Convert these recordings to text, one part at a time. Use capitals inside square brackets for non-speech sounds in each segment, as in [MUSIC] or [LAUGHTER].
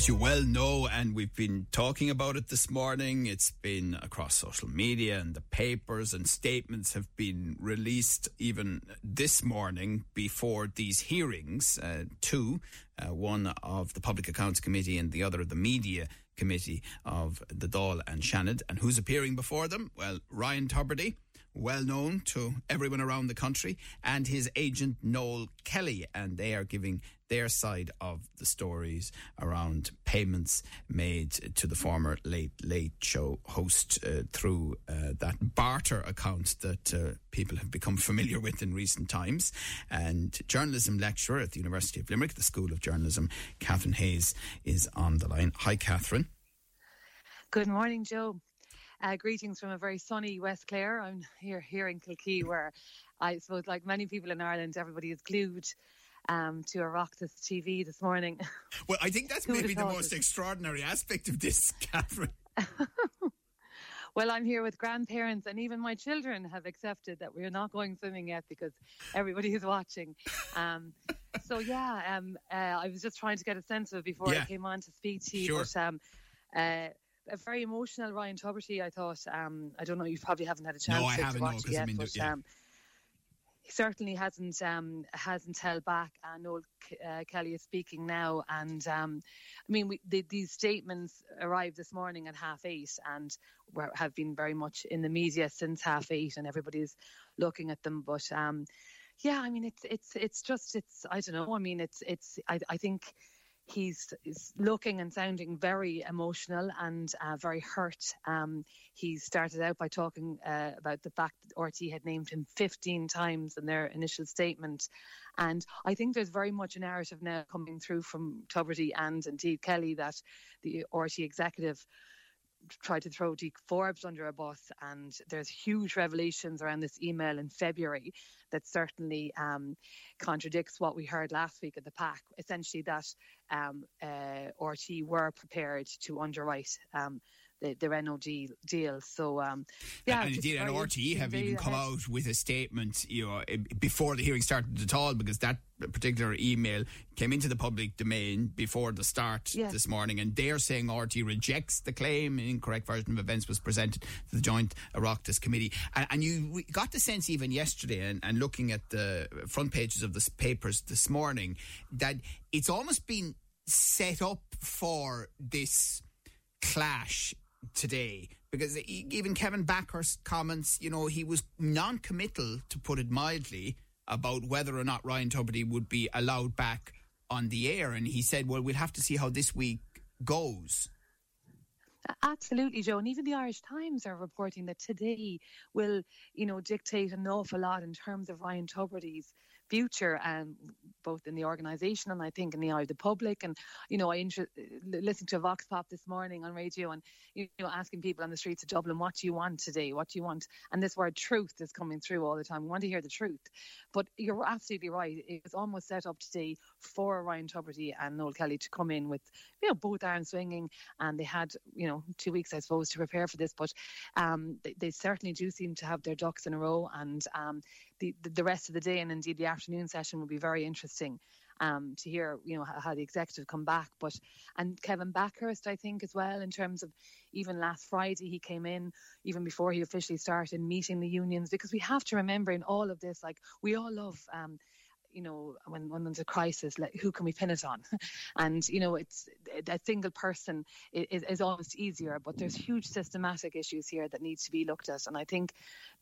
As you well know, and we've been talking about it this morning, it's been across social media and the papers, and statements have been released even this morning before these hearings. Uh, two, uh, one of the Public Accounts Committee and the other of the Media Committee of the Dáil and Seanad. And who's appearing before them? Well, Ryan Tubridy, well known to everyone around the country, and his agent Noel Kelly. And they are giving their side of the stories around payments made to the former Late Late Show host uh, through uh, that barter account that uh, people have become familiar [LAUGHS] with in recent times. And journalism lecturer at the University of Limerick, the School of Journalism, Kathryn Hayes, is on the line. Hi, Kathryn. Good morning, Joe. Uh, greetings from a very sunny West Clare. I'm here here in Kilkee, where I suppose, like many people in Ireland, everybody is glued um, to Oireachtas TV this morning. [LAUGHS] Well, I think that's maybe the most it? extraordinary aspect of this, [LAUGHS] Kathryn. [LAUGHS] well, I'm here with grandparents, and even my children have accepted that we're not going swimming yet because everybody is watching. Um, so, yeah, um, uh, I was just trying to get a sense of it before yeah. I came on to speak to you. Sure. But, um, uh, a very emotional Ryan Tubridy. I thought. Um, I don't know. You probably haven't had a chance no, I to, haven't, watch no, it yet, I'm but yeah. um, he certainly hasn't um, hasn't held back. And Noel uh, Kelly is speaking now, and um, I mean, we, the, these statements arrived this morning at half eight, and were, have been very much in the media since half eight, and everybody's looking at them. But um, yeah, I mean, it's it's it's just it's I don't know. I mean, it's it's I, I think he's, he's, looking and sounding very emotional and uh, very hurt. Um, he started out by talking uh, about the fact that RTE had named him 15 times in their initial statement. And I think there's very much a narrative now coming through from Tubridy and indeed Kelly that the RTE executive tried to throw Dee Forbes under a bus, and there's huge revelations around this email in February that certainly um, contradicts what we heard last week at the PAC. Essentially, that um, uh, RTE were prepared to underwrite um, the, the Renault deal. So, um, yeah. And indeed, and RTE have even come ahead. out with a statement, you know, before the hearing started at all, because that particular email came into the public domain before the start yes. this morning, and they're saying RTE rejects the claim. An incorrect version of events was presented to the Joint Oireachtas Committee. And, and you got the sense even yesterday, and, and looking at the front pages of the papers this morning, that it's almost been set up for this clash today because even Kevin Bakhurst's comments, you know, he was non-committal to put it mildly about whether or not Ryan Tubridy would be allowed back on the air, and he said, "Well, we'll have to see how this week goes." Absolutely, Joe. And even the Irish Times are reporting that today will, you know, dictate an awful lot in terms of Ryan Tubridy's future, um, both in the organisation and I think in the eye of the public. And you know, I inter- listened to a Vox Pop this morning on radio, and you know, asking people on the streets of Dublin, "What do you want today? What do you want?" And this word "truth" is coming through all the time. We want to hear the truth. But you're absolutely right. It was almost set up today for Ryan Tubridy and Noel Kelly to come in with, you know, both arms swinging, and they had, you know, two weeks, I suppose, to prepare for this. But um, they, they, certainly do seem to have their ducks in a row, and um, the, the rest of the day and indeed the afternoon session will be very interesting um, to hear, you know, how, how, the executive come back. But and Kevin Bakhurst, I think, as well, in terms of even last Friday he came in even before he officially started meeting the unions because we have to remember in all of this, like we all love. Um, you know, when, when there's a crisis, like who can we pin it on? [LAUGHS] and, you know, it's a single person is, is almost easier, but there's huge systematic issues here that need to be looked at. And I think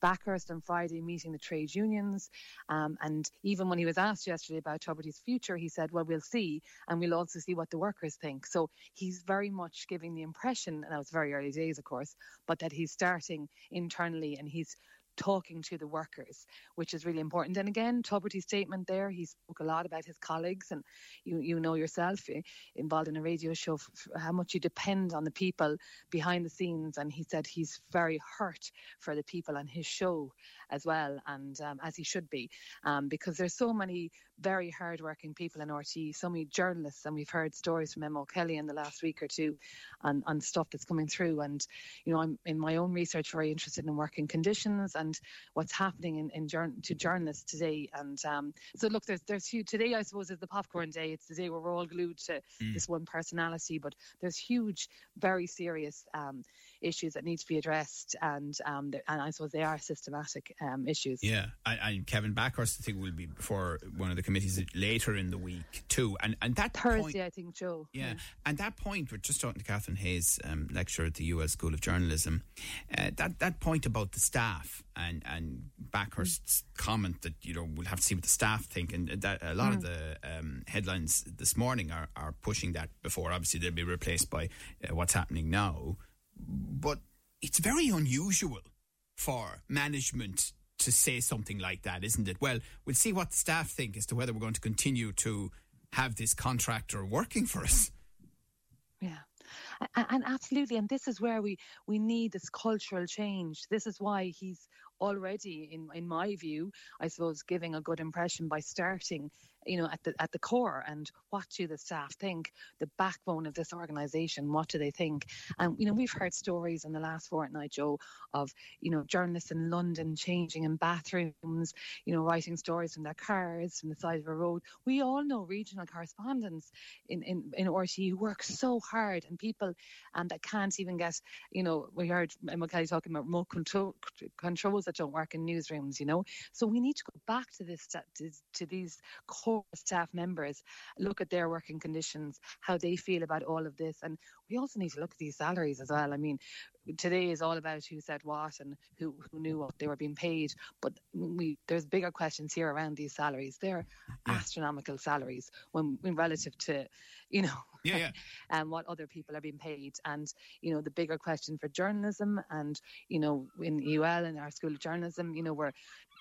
Bakhurst on Friday meeting the trade unions, um, and even when he was asked yesterday about Tubridy's future, he said, well, we'll see, and we'll also see what the workers think. So he's very much giving the impression, and that was very early days, of course, but that he's starting internally and he's talking to the workers, which is really important. And again, Tubridy's statement there, he spoke a lot about his colleagues, and you you know yourself eh, involved in a radio show how much you depend on the people behind the scenes. And he said he's very hurt for the people on his show as well, and um, as he should be, um, because there's so many very hardworking people in RTE, so many journalists, and we've heard stories from Emma Kelly in the last week or two on, on stuff that's coming through. And, you know, I'm in my own research very interested in working conditions and what's happening in, in to journalists today. And um, so, look, there's there's huge, today, I suppose, is the popcorn day. It's the day where we're all glued to mm. this one personality, but there's huge, very serious um, issues that need to be addressed. And, um, and I suppose they are systematic um, issues. Yeah. And, and Kevin Bakhurst, I think, will be before one of the committees later in the week too. And and that Thursday, point, I think, Joe. Yeah, yeah, and that point we're just talking to Kathryn Hayes, um, lecturer at the UL School of Journalism. Uh, that that point about the staff and and Bakhurst's mm. comment that you know we'll have to see what the staff think, and that a lot mm. of the um, headlines this morning are are pushing that before. Obviously, they'll be replaced by uh, what's happening now, but it's very unusual for management to say something like that, isn't it? Well, we'll see what the staff think as to whether we're going to continue to have this contractor working for us. Yeah. And, absolutely, and this is where we we need this cultural change. This is why he's already, in in my view, I suppose, giving a good impression by starting you know, at the at the core and what do the staff think, the backbone of this organisation, what do they think? And you know, we've heard stories in the last fortnight, Joe, of you know journalists in London changing in bathrooms, you know, writing stories from their cars from the side of a road. We all know regional correspondents in in in RTE who work so hard and people and that can't even get, you know, we heard Emma Kelly talking about remote control controls that don't work in newsrooms, you know. So we need to go back to this uh, to, to these core staff members look at their working conditions, how they feel about all of this. And we also need to look at these salaries as well. I mean, today is all about who said what and who, who knew what they were being paid. But we there's bigger questions here around these salaries. They're yeah. astronomical salaries when, when relative to, you know, yeah, yeah. and [LAUGHS] um, what other people are being paid. And, you know, the bigger question for journalism and, you know, in UL and our School of Journalism, you know, we're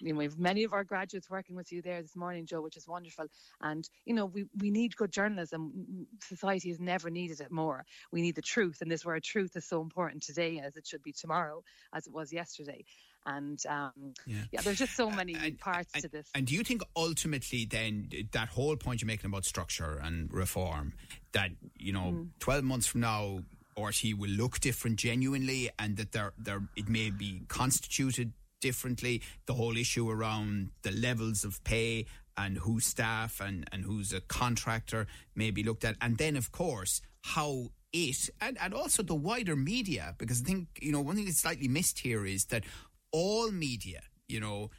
you know, we have many of our graduates working with you there this morning, Joe, which is wonderful. And, you know, we, we need good journalism. Society has never needed it more. We need the truth. And this word truth is so important today as it should be tomorrow, as it was yesterday. And um, yeah. yeah. there's just so many and, parts and, to this. And do you think ultimately then that whole point you're making about structure and reform, that, you know, mm. 12 months from now, RTE will look different genuinely and that there, there it may be constituted differently. The whole issue around the levels of pay and who's staff and, and who's a contractor may be looked at. And then, of course, how it and, and also the wider media, because I think, you know, one thing that's slightly missed here is that all media, you know,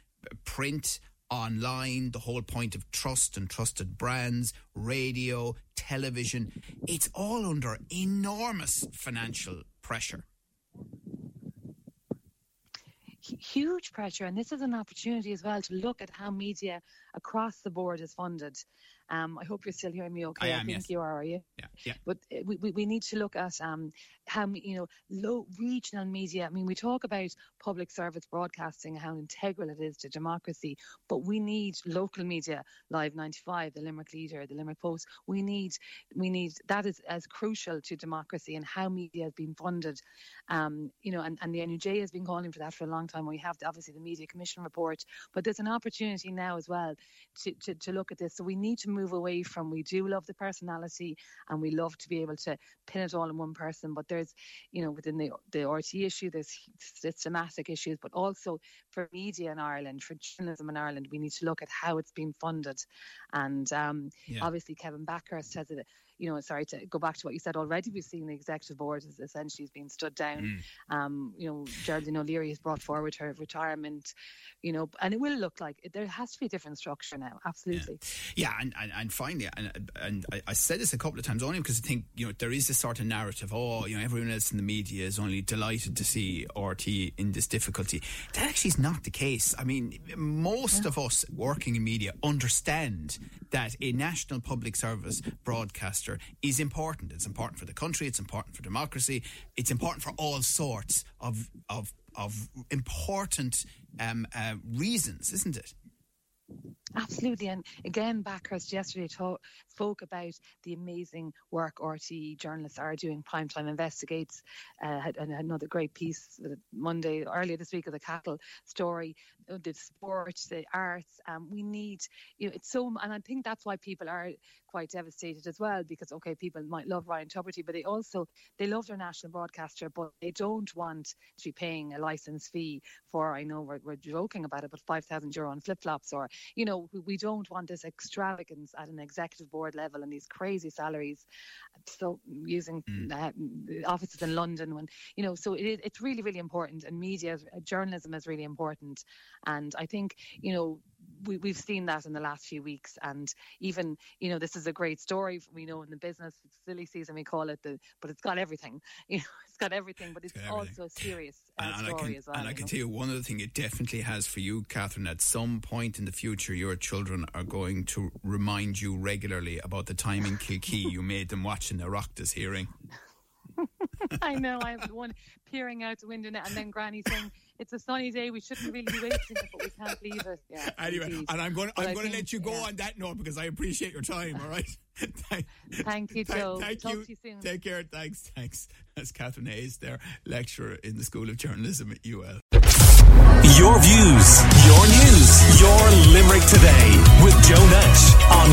print, online, the whole point of trust and trusted brands, radio, television, it's all under enormous financial pressure huge pressure. And this is an opportunity as well to look at how media across the board is funded. Um, I hope you're still hearing me okay. I, am, I think yes. you are, are you? Yeah. yeah. But uh, we, we, we need to look at um, how, you know, low regional media. I mean, we talk about public service broadcasting, how integral it is to democracy, but we need local media, Live 95, the Limerick Leader, the Limerick Post. We need, we need, that is as crucial to democracy and how media has been funded. Um, you know, and, and the NUJ has been calling for that for a long time. We have the, obviously the Media Commission report, but there's an opportunity now as well to, to, to look at this. So we need to move away from, we do love the personality and we love to be able to pin it all in one person, but there's, you know, within the, the RTE issue, there's systematic issues, but also for media in Ireland, for journalism in Ireland, we need to look at how it's being funded. And um, yeah. obviously, Kevin Bakhurst has it you know, sorry to go back to what you said already, we've seen the executive board is essentially being stood down. Mm. Um, you know, Geraldine O'Leary has brought forward her retirement, you know, and it will look like there has to be a different structure now. Absolutely. Yeah, yeah and, and, and finally, and, and I, I said this a couple of times only because I think, you know, there is this sort of narrative, oh, you know, everyone else in the media is only delighted to see RTE in this difficulty. That actually is not the case. I mean, most yeah. of us working in media understand that a national public service broadcaster is important. It's important for the country. It's important for democracy. It's important for all sorts of of of important um, uh, reasons, isn't it? Absolutely. And again, Bakhurst yesterday talk, spoke about the amazing work RTE journalists are doing. Primetime Investigates uh, had, had, another great piece Monday, earlier this week, of the cattle story, uh, the sport, the arts. Um, we need, you know, it's so, and I think that's why people are quite devastated as well because, okay, people might love Ryan Tubridy, but they also, they love their national broadcaster, but they don't want to be paying a license fee for, I know we're, we're joking about it, but 5,000 euro on flip flops or, you know, we don't want this extravagance at an executive board level and these crazy salaries. So using mm. uh, offices in London, when you know, so it, it's really, really important. And media, journalism is really important. And I think you know we, we've seen that in the last few weeks. And even you know this is a great story we know in the business it's silly season we call it the but it's got everything. [LAUGHS] You know it's got everything but it's, it's also a serious uh, and, and story can, as well and I can know? tell you one other thing it definitely has for you Kathryn at some point in the future your children are going to remind you regularly about the time in Kilkee you made them watch in the Oireachtas hearing. [LAUGHS] I know I have one peering out the window and then Granny saying it's a sunny day. We shouldn't really be wasting it, but we can't leave it. Yeah. [LAUGHS] Anyway, indeed. and I'm going. I'm going to let you go yeah. on that note because I appreciate your time. All right. [LAUGHS] thank, thank you, Joe. Thank, Talk you. to you soon. Take care. Thanks. Thanks. That's Kathryn Hayes, there, lecturer in the School of Journalism at UL. Your views, your news, your Limerick today with Joe Nash on